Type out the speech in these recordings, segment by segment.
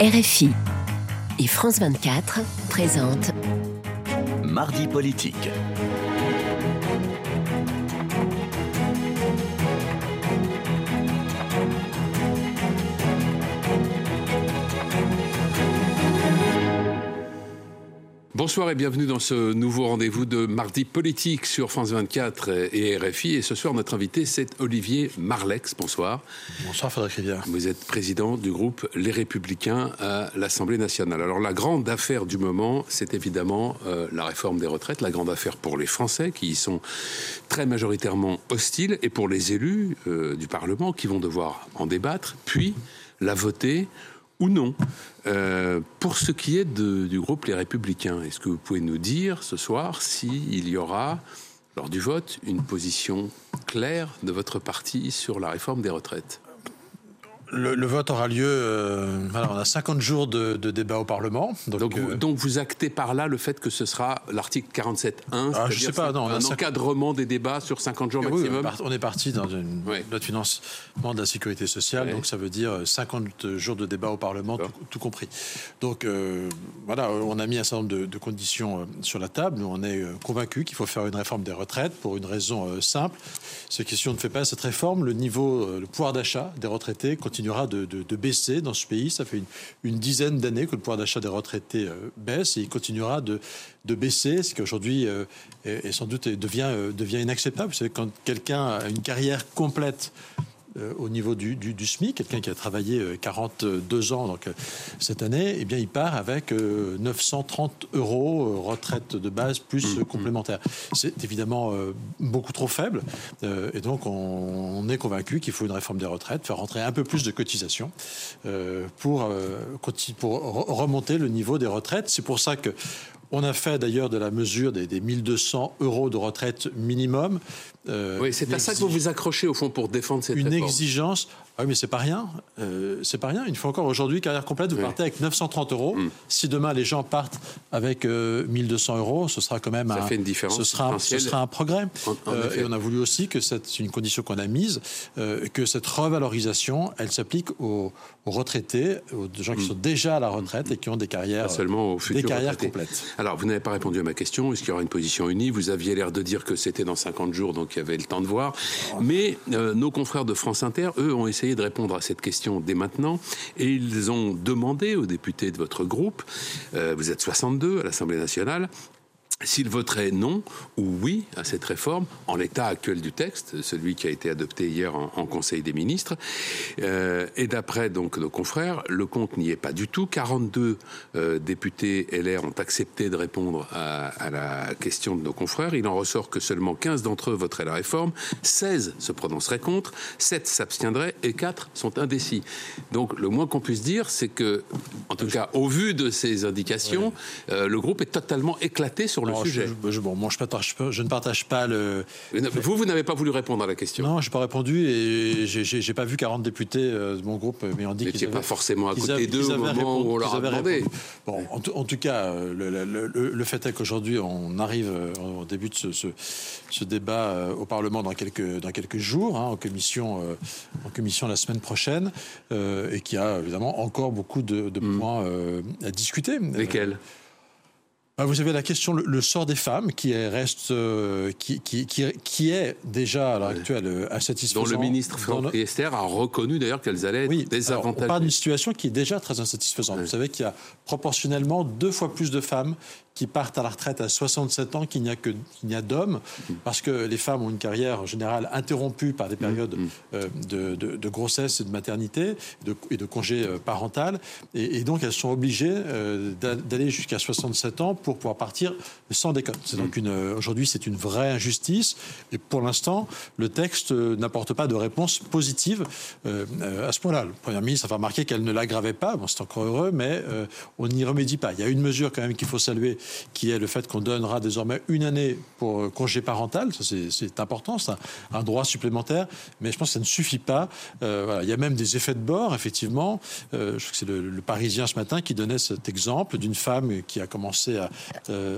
RFI et France 24 présentent Mardi politique. Bonsoir et bienvenue dans ce nouveau rendez-vous de mardi politique sur France 24 et RFI. Et ce soir, notre invité, c'est Olivier Marlex. Bonsoir. Bonsoir Frédéric Rivière. Vous êtes président du groupe Les Républicains à l'Assemblée nationale. Alors la grande affaire du moment, c'est évidemment euh, la réforme des retraites, la grande affaire pour les Français qui y sont très majoritairement hostiles et pour les élus euh, du Parlement qui vont devoir en débattre, puis la voter ou non. Euh, pour ce qui est du groupe Les Républicains, est-ce que vous pouvez nous dire ce soir s'il y aura, lors du vote, une position claire de votre parti sur la réforme des retraites? Le, vote aura lieu. Euh, on a 50 jours de, débat au Parlement. Euh, donc, vous actez par là le fait que ce sera l'article 47.1, ah, je sais pas, non, un encadrement des débats sur 50 jours maximum. on est parti dans une loi de financement de la sécurité sociale, donc ça veut dire 50 jours de débat au Parlement, tout, compris. Donc euh, voilà, on a mis un certain nombre de, conditions sur la table. on est convaincus qu'il faut faire une réforme des retraites pour une raison simple. C'est que si on ne fait pas cette réforme, le niveau, le pouvoir d'achat des retraités continue continuera de, baisser dans ce pays. Ça fait une, dizaine d'années que le pouvoir d'achat des retraités euh, baisse et il continuera de, baisser, ce qui aujourd'hui euh, est, sans doute devient, euh, devient inacceptable. Vous savez, quand quelqu'un a une carrière complète au niveau du, du, SMIC, quelqu'un qui a travaillé 42 euh, ans donc, euh, cette année, eh bien, il part avec 930 euros retraite de base plus mmh, mmh. complémentaire. C'est évidemment beaucoup trop faible. et donc, on, est convaincu qu'il faut une réforme des retraites, faire rentrer un peu plus de cotisations pour, pour remonter le niveau des retraites. C'est pour ça que on a fait d'ailleurs de la mesure des, des 1200 euros de retraite minimum. Euh, oui, c'est à ça que vous vous accrochez au fond pour défendre cette une exigence ah oui, mais c'est pas rien. Euh, c'est pas rien. Une fois encore aujourd'hui, carrière complète, vous partez avec 930 euros. Hmm. Si demain les gens partent avec 1200 euh, euros, ce sera quand même Ça fait une différence. Ce sera, ce sera un progrès. Euh, et on a voulu aussi que c'est une condition qu'on a mise, que cette revalorisation, elle s'applique aux, retraités, aux gens qui hmm. sont déjà à la retraite et qui ont des carrières, seulement aux des carrières complètes. Alors, vous n'avez pas répondu à ma question. Est-ce qu'il y aura une position unie? Vous aviez l'air de dire que c'était dans 50 jours, donc il y avait le temps de voir. Mais nos confrères de France Inter, eux, ont essayé de répondre à cette question dès maintenant. Et ils ont demandé aux députés de votre groupe, euh, vous êtes 62 à l'Assemblée nationale, s'il voterait non ou oui à cette réforme, en l'état actuel du texte, celui qui a été adopté hier en, Conseil des ministres, euh, et d'après donc nos confrères, le compte n'y est pas du tout. 42 euh, députés LR ont accepté de répondre à, la question de nos confrères. Il en ressort que seulement 15 d'entre eux voteraient la réforme, 16 se prononceraient contre, 7 s'abstiendraient et 4 sont indécis. Donc le moins qu'on puisse dire, c'est que, en tout cas, au vu de ces indications, euh, le groupe est totalement éclaté sur je, bon, moi, je, partage, je, ne partage pas le. Vous, vous n'avez pas voulu répondre à la question. Non, je n'ai pas répondu et j'ai pas vu 40 députés euh, de mon groupe, mais on dit qu'ils n'étaient pas forcément à côté d'eux au moment où on leur a demandé. Bon, en, tout cas, euh, le, le, fait est qu'aujourd'hui, on arrive euh, au début de ce, ce, débat au Parlement dans quelques, dans quelques jours, hein, en, commission, en commission la semaine prochaine, et qui a évidemment encore beaucoup de, hmm. points à discuter. Lesquels? Vous avez la question, le, sort des femmes, qui est, reste, euh, qui, qui, qui, est déjà à l'heure actuelle euh, insatisfaisant. Dont le ministre Franck Riester a reconnu d'ailleurs qu'elles allaient être oui, désavantagées. on parle d'une situation qui est déjà très insatisfaisante. Vous savez qu'il y a proportionnellement deux fois plus de femmes qui partent à la retraite à 67 ans qu'il n'y a que qu'il n'y a d'hommes, parce que les femmes ont une carrière en général interrompue par des mm. périodes mm. euh, de, de, grossesse et de maternité de, et de congé euh, parental, et, donc elles sont obligées euh, d'aller jusqu'à 67 ans pour pouvoir partir sans déconne. C'est donc mm. une aujourd'hui c'est une vraie injustice, et pour l'instant le texte n'apporte pas de réponse positive à ce point-là. Le Premier ministre a remarqué qu'elle ne l'aggravait pas, bon c'est encore heureux, mais on n'y remédie pas. Il y a une mesure quand même qu'il faut saluer qui est le fait qu'on donnera désormais une année pour euh, congé parental. Ça, c'est important, c'est un, droit supplémentaire. Mais je pense que ça ne suffit pas. Euh, Il y a même des effets de bord, effectivement. Euh, je crois que c'est le, Parisien ce matin qui donnait cet exemple d'une femme qui a commencé à,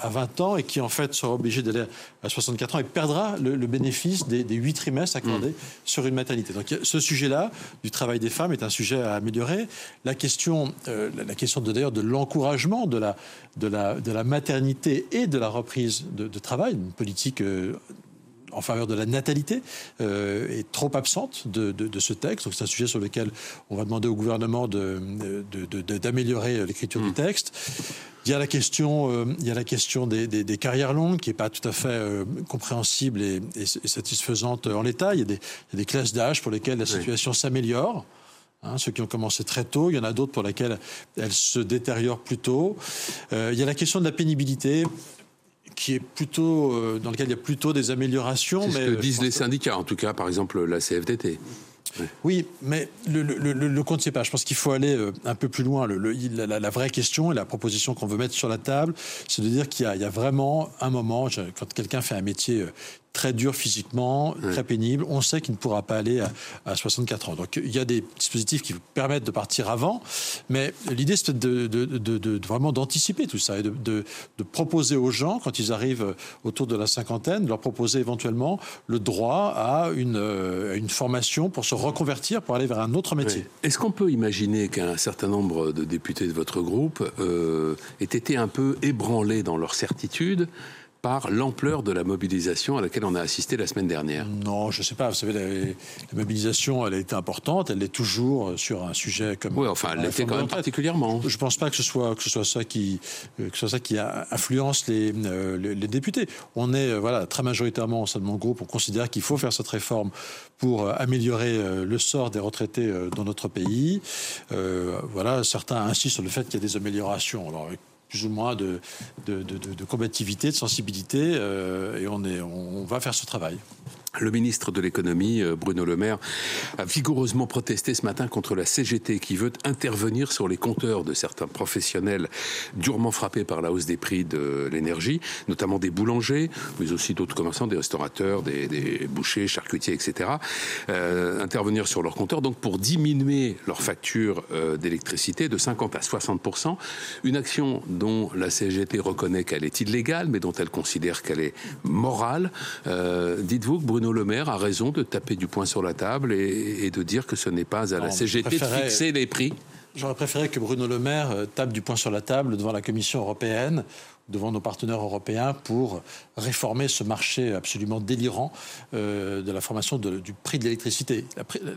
à 20 ans et qui en fait sera obligé d'aller à 64 ans et perdra le, bénéfice des, des 8 trimestres accordés mm. sur une maternité. Donc ce sujet-là du travail des femmes est un sujet à améliorer. La question, la question d'ailleurs de l'encouragement de la, de, la, de la maternité et de la reprise de, travail, une politique en faveur de la natalité euh, est trop absente de, ce texte. Donc c'est un sujet sur lequel on va demander au gouvernement d'améliorer l'écriture du mm. texte. Il y a la question, euh, il y a la question des, carrières longues qui n'est pas tout à fait euh, compréhensible et, satisfaisante en l'état. Il, y a des, classes d'âge pour lesquelles la situation s'améliore. Hein, ceux qui ont commencé très tôt, il y en a d'autres pour lesquels elle se détériore plus tôt. il y a la question de la pénibilité qui est plutôt euh, dans lequel il y a plutôt des améliorations. C'est ce que disent les syndicats, en tout cas, par exemple la CFDT. Oui, mais le, le, le, compte, c'est pas. Je pense qu'il faut aller euh, un peu plus loin. La, la, vraie question et la proposition qu'on veut mettre sur la table, c'est de dire qu'il y, y, a vraiment un moment, quand quelqu'un fait un métier euh, très dur physiquement, très pénible. On sait qu'il ne pourra pas aller à, 64 ans. Donc il y a des dispositifs qui vous permettent de partir avant, mais l'idée c'est de, de, vraiment d'anticiper tout ça et de, proposer aux gens, quand ils arrivent autour de la cinquantaine, de leur proposer éventuellement le droit à une, euh, une formation pour se reconvertir, pour aller vers un autre métier. Est-ce qu'on peut imaginer qu'un certain nombre de députés de votre groupe euh, aient été un peu ébranlés dans leur certitude par l'ampleur de la mobilisation à laquelle on a assisté la semaine dernière Non, je ne sais pas. Vous savez, la, mobilisation, elle a été importante. Elle l'est toujours sur un sujet comme. Oui, enfin, elle l'était quand même particulièrement. Je ne pense pas que ce soit que ce soit ça qui que ce soit ça qui influence les, euh, les, députés. On est euh, voilà très majoritairement au sein de mon groupe, on considère qu'il faut faire cette réforme pour euh, améliorer le sort des retraités dans notre pays. voilà, certains insistent sur le fait qu'il y a des améliorations. Alors, plus ou moins de, de, combativité, de sensibilité, euh, et on, est, on va faire ce travail. Le ministre de l'économie, euh, Bruno Le Maire, a vigoureusement protesté ce matin contre la CGT qui veut intervenir sur les compteurs de certains professionnels durement frappés par la hausse des prix de l'énergie, notamment des boulangers, mais aussi d'autres commerçants, des restaurateurs, des, bouchers, charcutiers, etc. Euh, intervenir sur leurs compteurs, donc pour diminuer leur facture euh, d'électricité de 50 à 60% Une action dont la CGT reconnaît qu'elle est illégale, mais dont elle considère qu'elle est morale. Dites-vous que Bruno Bruno Le Maire a raison de taper du poing sur la table et, de dire que ce n'est pas à la CGT de fixer les prix. J'aurais préféré que Bruno Le Maire euh, tape du poing sur la table devant la Commission européenne devant nos partenaires européens pour réformer ce marché absolument délirant euh, de la formation du prix de l'électricité.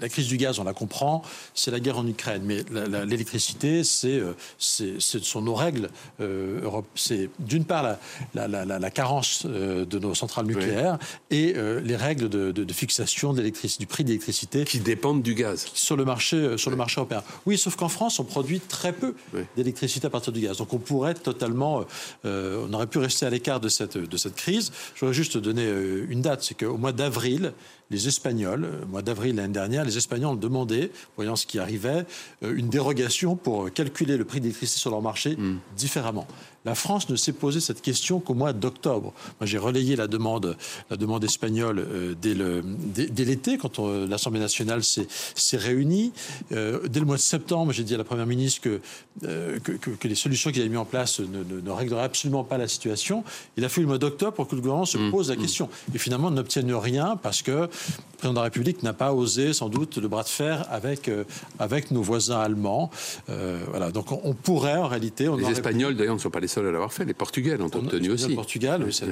La, crise du gaz, on la comprend, c'est la guerre en Ukraine, mais l'électricité, c'est euh, ce sont nos règles. Euh, c'est d'une part la, carence de nos centrales nucléaires et les règles de, fixation du prix de l'électricité qui dépendent du gaz sur le marché sur le marché européen. Oui, sauf qu'en France, on produit très peu d'électricité à partir du gaz, donc on pourrait totalement euh, on aurait pu rester à l'écart de cette, de cette crise. Je voudrais juste donner euh, une date, c'est qu'au mois d'avril, les Espagnols, au mois d'avril l'année dernière, les Espagnols ont demandé, voyant ce qui arrivait, euh, une dérogation pour calculer le prix d'électricité sur leur marché hmm. différemment. La France ne s'est posé cette question qu'au mois d'octobre. Moi, j'ai relayé la demande, la demande espagnole euh, dès, l'été, quand l'Assemblée nationale s'est réunie. Euh, dès le mois de septembre, j'ai dit à la Première ministre que, euh, que, les solutions qu'il avait mises en place ne, régleraient absolument pas la situation. Il a fallu le mois d'octobre pour que le gouvernement se mmh, pose la mmh. question. Et finalement, n'obtienne rien parce que le président de la République n'a pas osé, sans doute, le bras de fer avec, avec nos voisins allemands. voilà. Donc, on, pourrait, en réalité... les Espagnols, d'ailleurs, ne sont pas les seuls à l'avoir fait. Les Portugais l'ont obtenu aussi. Le Portugal, c'est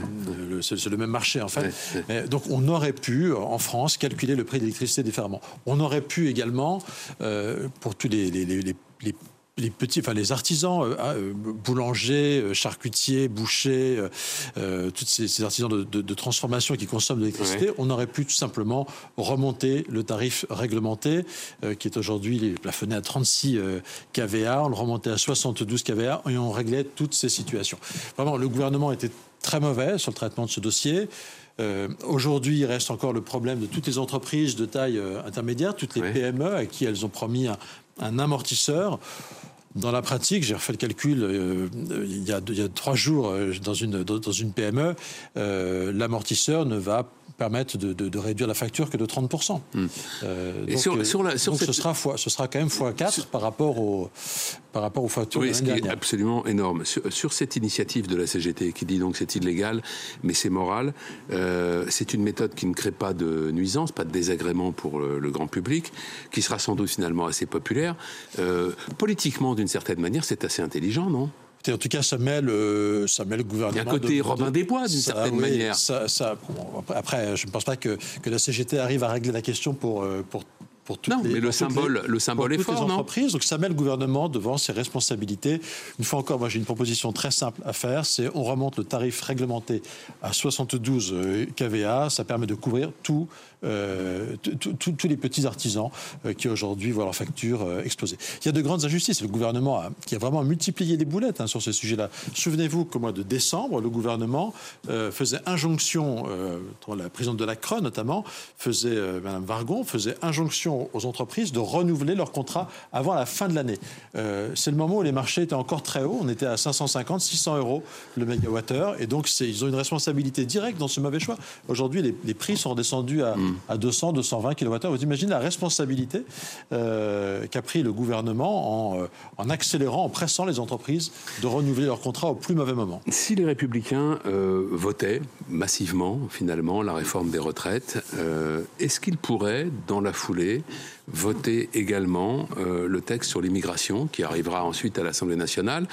le, même marché en fait. donc on aurait pu, en France, calculer le prix de l'électricité différemment. On aurait pu également, euh, pour tous les, les les petits, enfin les artisans, euh, ah, euh, boulangers, euh, charcutiers, bouchers, tous ces, artisans de, transformation qui consomment de l'électricité, on aurait pu tout simplement remonter le tarif réglementé qui est aujourd'hui plafonné à 36 kVA, on le remontait à 72 kVA et on réglait toutes ces situations. Vraiment, le gouvernement était très mauvais sur le traitement de ce dossier. Aujourd'hui, il reste encore le problème de toutes les entreprises de taille intermédiaire, toutes les PME à qui elles ont promis un amortisseur. Dans la pratique, j'ai refait le calcul euh, il, y a, trois jours euh, dans une, PME, euh, l'amortisseur ne va permettent de, réduire la facture que de 30%. Hmm. donc, ce, sera ce sera quand même x4 par rapport, au, par rapport aux factures oui, ce qui est absolument énorme. Sur, cette initiative de la CGT qui dit donc c'est illégal, mais c'est moral, c'est une méthode qui ne crée pas de nuisance, pas de désagrément pour le, grand public, qui sera sans doute finalement assez populaire. politiquement, d'une certaine manière, c'est assez intelligent, non? En tout cas, ça met le, ça met le gouvernement. Il y a un côté Robin des Bois, d'une certaine manière. Ça, après, je ne pense pas que, que, la CGT arrive à régler la question pour, euh, pour pour toutes non, mais le symbole, le symbole est fort, les entreprises. Donc ça met le gouvernement devant ses responsabilités. Une fois encore, moi j'ai une proposition très simple à faire, c'est on remonte le tarif réglementé à 72 euh, kVA. Ça permet de couvrir tout euh, tous les petits artisans euh, qui aujourd'hui voient leurs factures euh, exploser. Il y a de grandes injustices. Le gouvernement qui a vraiment multiplié les boulettes hein, sur ce sujet-là. Souvenez-vous qu'au mois de décembre, le gouvernement faisait injonction, la présidente de la CRE notamment, faisait, Madame Vargon, faisait injonction aux entreprises de renouveler leur contrat avant la fin de l'année. C'est le moment où les marchés étaient encore très hauts. On était à 550, 600 euros le mégawattheure. Et donc, ils ont une responsabilité directe dans ce mauvais choix. Aujourd'hui, les, prix sont redescendus à, à 200, 220 kWh. Vous imaginez la responsabilité euh, qu'a pris le gouvernement en, euh, en, accélérant, en pressant les entreprises de renouveler leur contrat au plus mauvais moment. Si les républicains euh, votaient massivement, finalement, la réforme des retraites, est-ce qu'ils pourraient, dans la foulée, voter également euh, le texte sur l'immigration qui arrivera ensuite à l'Assemblée nationale,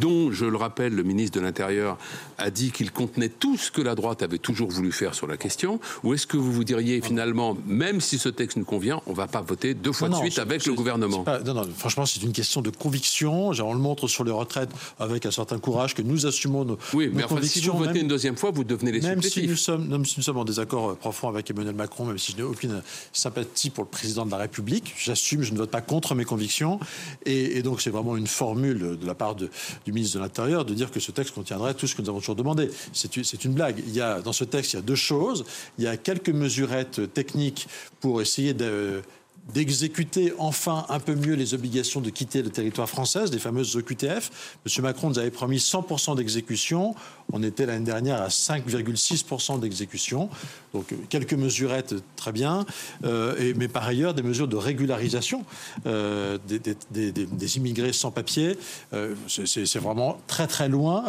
dont, je le rappelle, le ministre de l'Intérieur a dit qu'il contenait tout ce que la droite avait toujours voulu faire sur la question. Ou est-ce que vous vous diriez finalement, même si ce texte nous convient, on ne va pas voter deux fois de suite avec le gouvernement? non, non, franchement, c'est une question de conviction. on le montre sur les retraites avec un certain courage que nous assumons nos, oui, mais enfin, Si vous votez une deuxième fois, vous devenez les même si nous sommes, même si nous sommes en désaccord profond avec Emmanuel Macron, même si je n'ai aucune sympathie pour le président de la République, J'assume, je ne vote pas contre mes convictions. Et, donc, c'est vraiment une formule de la part du ministre de l'Intérieur de dire que ce texte contiendrait tout ce que nous avons toujours demandé. C'est une blague. Il y a, dans ce texte, il y a deux choses. Il y a quelques mesurettes techniques pour essayer de d'exécuter enfin un peu mieux les obligations de quitter le territoire français, des fameuses OQTF. M. Macron nous avait promis 100% d'exécution. On était l'année dernière à 5,6% d'exécution. Donc quelques mesurettes, très bien. Euh, et, mais par ailleurs, des mesures de régularisation euh, des, immigrés sans papier. Euh, c'est vraiment très très loin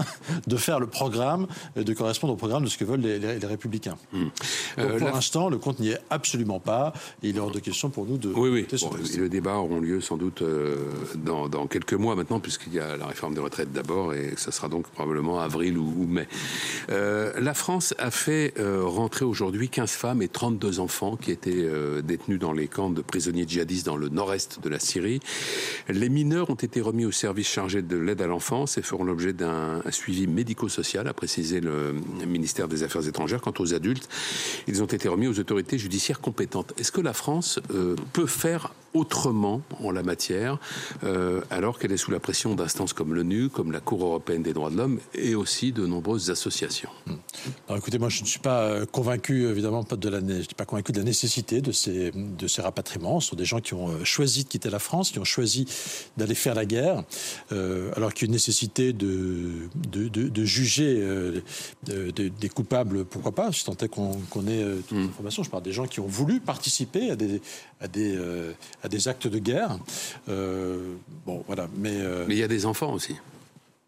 de faire le programme, de correspondre au programme de ce que veulent les, républicains. Hmm. pour l'instant, le compte n'y est absolument pas. il est hors de question pour nous de oui, oui. et le débat aura lieu sans doute euh, dans, quelques mois maintenant, puisqu'il y a la réforme des retraites d'abord, et ça sera donc probablement avril ou, mai. Euh, la France a fait euh, rentrer aujourd'hui 15 femmes et 32 enfants qui étaient détenus dans les camps de prisonniers djihadistes dans le nord-est de la Syrie. Les mineurs ont été remis au service chargé de l'aide à l'enfance et feront l'objet d'un suivi médico-social, a précisé le ministère des Affaires étrangères. Quant aux adultes, ils ont été remis aux autorités judiciaires compétentes. Est-ce que la France peut peut faire autrement en la matière, euh, alors qu'elle est sous la pression d'instances comme l'ONU, comme la Cour européenne des droits de l'homme et aussi de nombreuses associations. Hmm. Alors écoutez, moi je ne suis pas euh, convaincu, évidemment, pas de la, je suis pas convaincu de la nécessité de ces, de ces rapatriements. Ce sont des gens qui ont euh, choisi de quitter la France, qui ont choisi d'aller faire la guerre, alors qu'il y a une nécessité de, de, de, juger des coupables, pourquoi pas, si tant est qu'on ait toute hmm. l'information. Je parle des gens qui ont voulu participer à des, à des, à des actes de guerre. Euh, bon, voilà. Mais, euh, mais il y a des enfants aussi.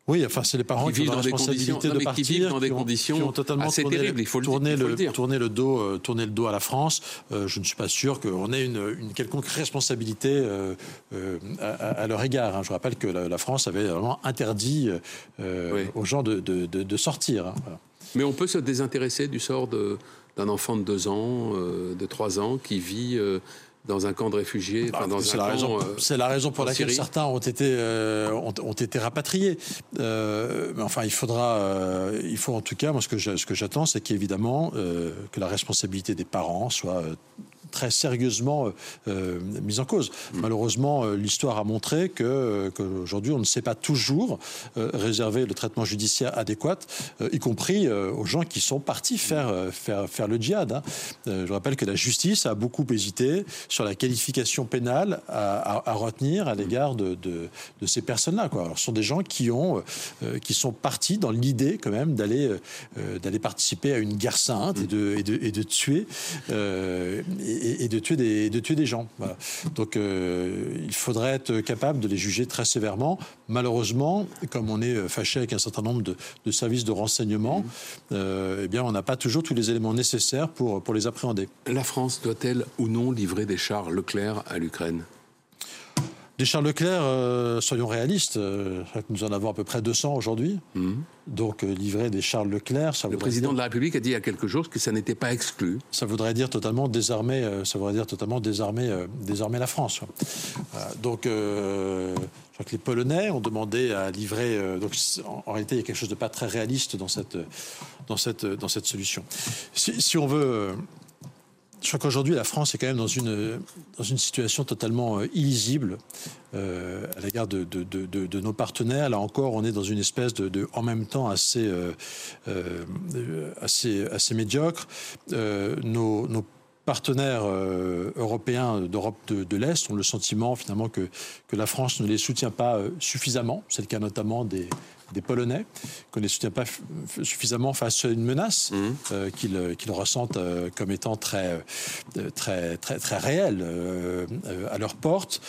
Oui, enfin, c'est les parents qui, ont la responsabilité de partir, qui vivent dans des conditions totalement assez terribles. Il faut le, tourner, le, dire. tourner le dos, tourner le dos à la France. je ne suis pas sûr qu'on ait une, une, quelconque responsabilité à, leur égard. Hein. Je rappelle que la, France avait vraiment interdit aux gens de, de, de, sortir. Hein. Mais on peut se désintéresser du sort d'un enfant de 2 ans, de 3 ans, qui vit dans un camp de réfugiés. Bah, c'est la, raison, euh, la raison pour laquelle certains ont été, euh, ont, été rapatriés. Euh, mais enfin, il faudra, il faut en tout cas, moi ce que j'attends, c'est qu'évidemment que la responsabilité des parents soit très sérieusement mises en cause. Mm. Malheureusement, l'histoire a montré que qu'aujourd'hui, on ne sait pas toujours réserver le traitement judiciaire adéquat, y compris aux gens qui sont partis faire, faire, faire le djihad. Hein. je rappelle que la justice a beaucoup hésité sur la qualification pénale à, retenir à l'égard de, de, ces personnes-là. Alors, ce sont des gens qui, ont, qui sont partis dans l'idée quand même d'aller euh, d'aller participer à une guerre sainte et, de, et, de, et de tuer euh, et, de tuer des de tuer des gens. Donc euh, il faudrait être capable de les juger très sévèrement. Malheureusement, comme on est fâché avec un certain nombre de, de services de renseignement, eh bien on n'a pas toujours tous les éléments nécessaires pour pour les appréhender. La France doit-elle ou non livrer des chars Leclerc à l'Ukraine? Des Charles Leclerc, euh, soyons réalistes, euh, nous en avons à peu près 200 aujourd'hui. Mhm. Donc euh, livrer des Charles Leclerc, ça Le président de la République a dit il y a quelques jours que ça n'était pas exclu. Ça voudrait dire totalement désarmer, ça voudrait dire totalement désarmer, désarmer la France. donc je crois que les Polonais ont demandé à livrer. donc en, réalité, il y a quelque chose de pas très réaliste dans cette, dans cette, dans cette solution. Si, si on veut je crois qu'aujourd'hui, la France est quand même dans une, dans une situation totalement euh, illisible euh, à l'égard de, de, nos partenaires. Là encore, on est dans une espèce de, en même temps assez, euh, assez médiocre. nos, nos partenaires européens d'Europe de, l'Est ont le sentiment finalement que, que la France ne les soutient pas suffisamment. C'est le cas notamment des, des Polonais, qu'on ne les soutient pas suffisamment face à une menace mmh. euh, euh, qu'ils ressentent euh, comme étant très, très, très, très réelle à leur porte.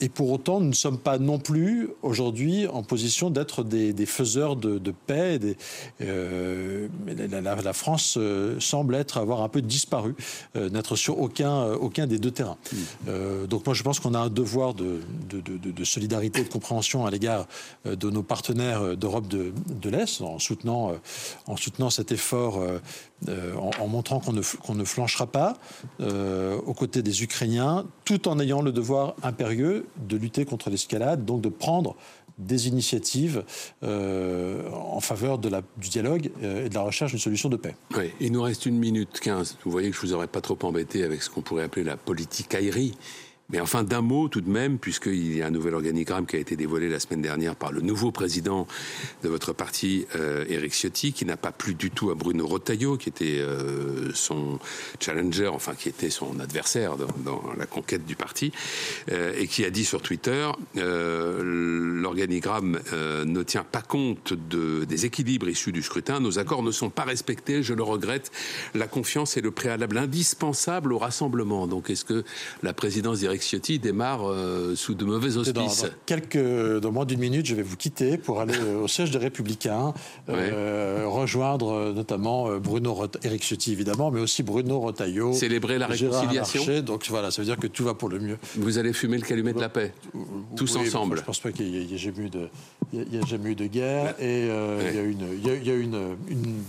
Et pour autant, nous ne sommes pas non plus aujourd'hui en position d'être des, faiseurs de, paix. Des, euh, la, France euh, semble être avoir un peu disparu, euh, n'être sur aucun, aucun des deux terrains. Mm. donc moi, je pense qu'on a un devoir de, de, solidarité et de compréhension à l'égard de nos partenaires d'Europe de, l'Est, en soutenant, en soutenant cet effort euh, en, montrant qu'on ne, qu'on ne, flanchera pas euh, aux côtés des Ukrainiens, tout en ayant le devoir impérieux de lutter contre l'escalade, donc de prendre des initiatives euh, en faveur de la, du dialogue et de la recherche d'une solution de paix. Oui, il nous reste une minute quinze. Vous voyez que je vous aurais pas trop embêté avec ce qu'on pourrait appeler la politique aérie. Mais enfin, d'un mot tout de même, puisqu'il y a un nouvel organigramme qui a été dévoilé la semaine dernière par le nouveau président de votre parti, euh, Éric Ciotti, qui n'a pas plu du tout à Bruno Rotaillot, qui était euh, son challenger, enfin qui était son adversaire dans, la conquête du parti, euh, et qui a dit sur Twitter l'organigramme ne tient pas compte de, des équilibres issus du scrutin, nos accords ne sont pas respectés, je le regrette, la confiance est le préalable indispensable au rassemblement. Donc est-ce que la présidence d'Éric Ciotti démarre euh, sous de mauvais auspices. Dans, quelques, dans moins d'une minute, je vais vous quitter pour aller euh, au siège des Républicains, euh, rejoindre notamment Bruno Éric Ciotti évidemment, mais aussi Bruno Retailleau. Célébrer la réconciliation. donc voilà, ça veut dire que tout va pour le mieux. Vous allez fumer le calumet de la paix, tous ensemble. Je ne pense pas qu'il y ait jamais eu de, il y a jamais eu de guerre et il y a une, il y a, une, une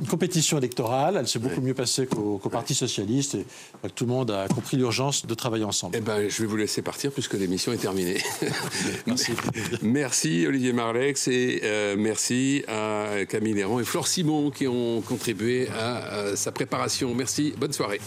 une compétition électorale. Elle s'est beaucoup mieux passée qu'au Parti socialiste et tout le monde a compris l'urgence de travailler ensemble. Eh ben, je vais vous laisser partir puisque l'émission est terminée. merci. merci Olivier Marlex et euh, merci à Camille Léron et Flore Simon qui ont contribué à sa préparation. Merci. Bonne soirée.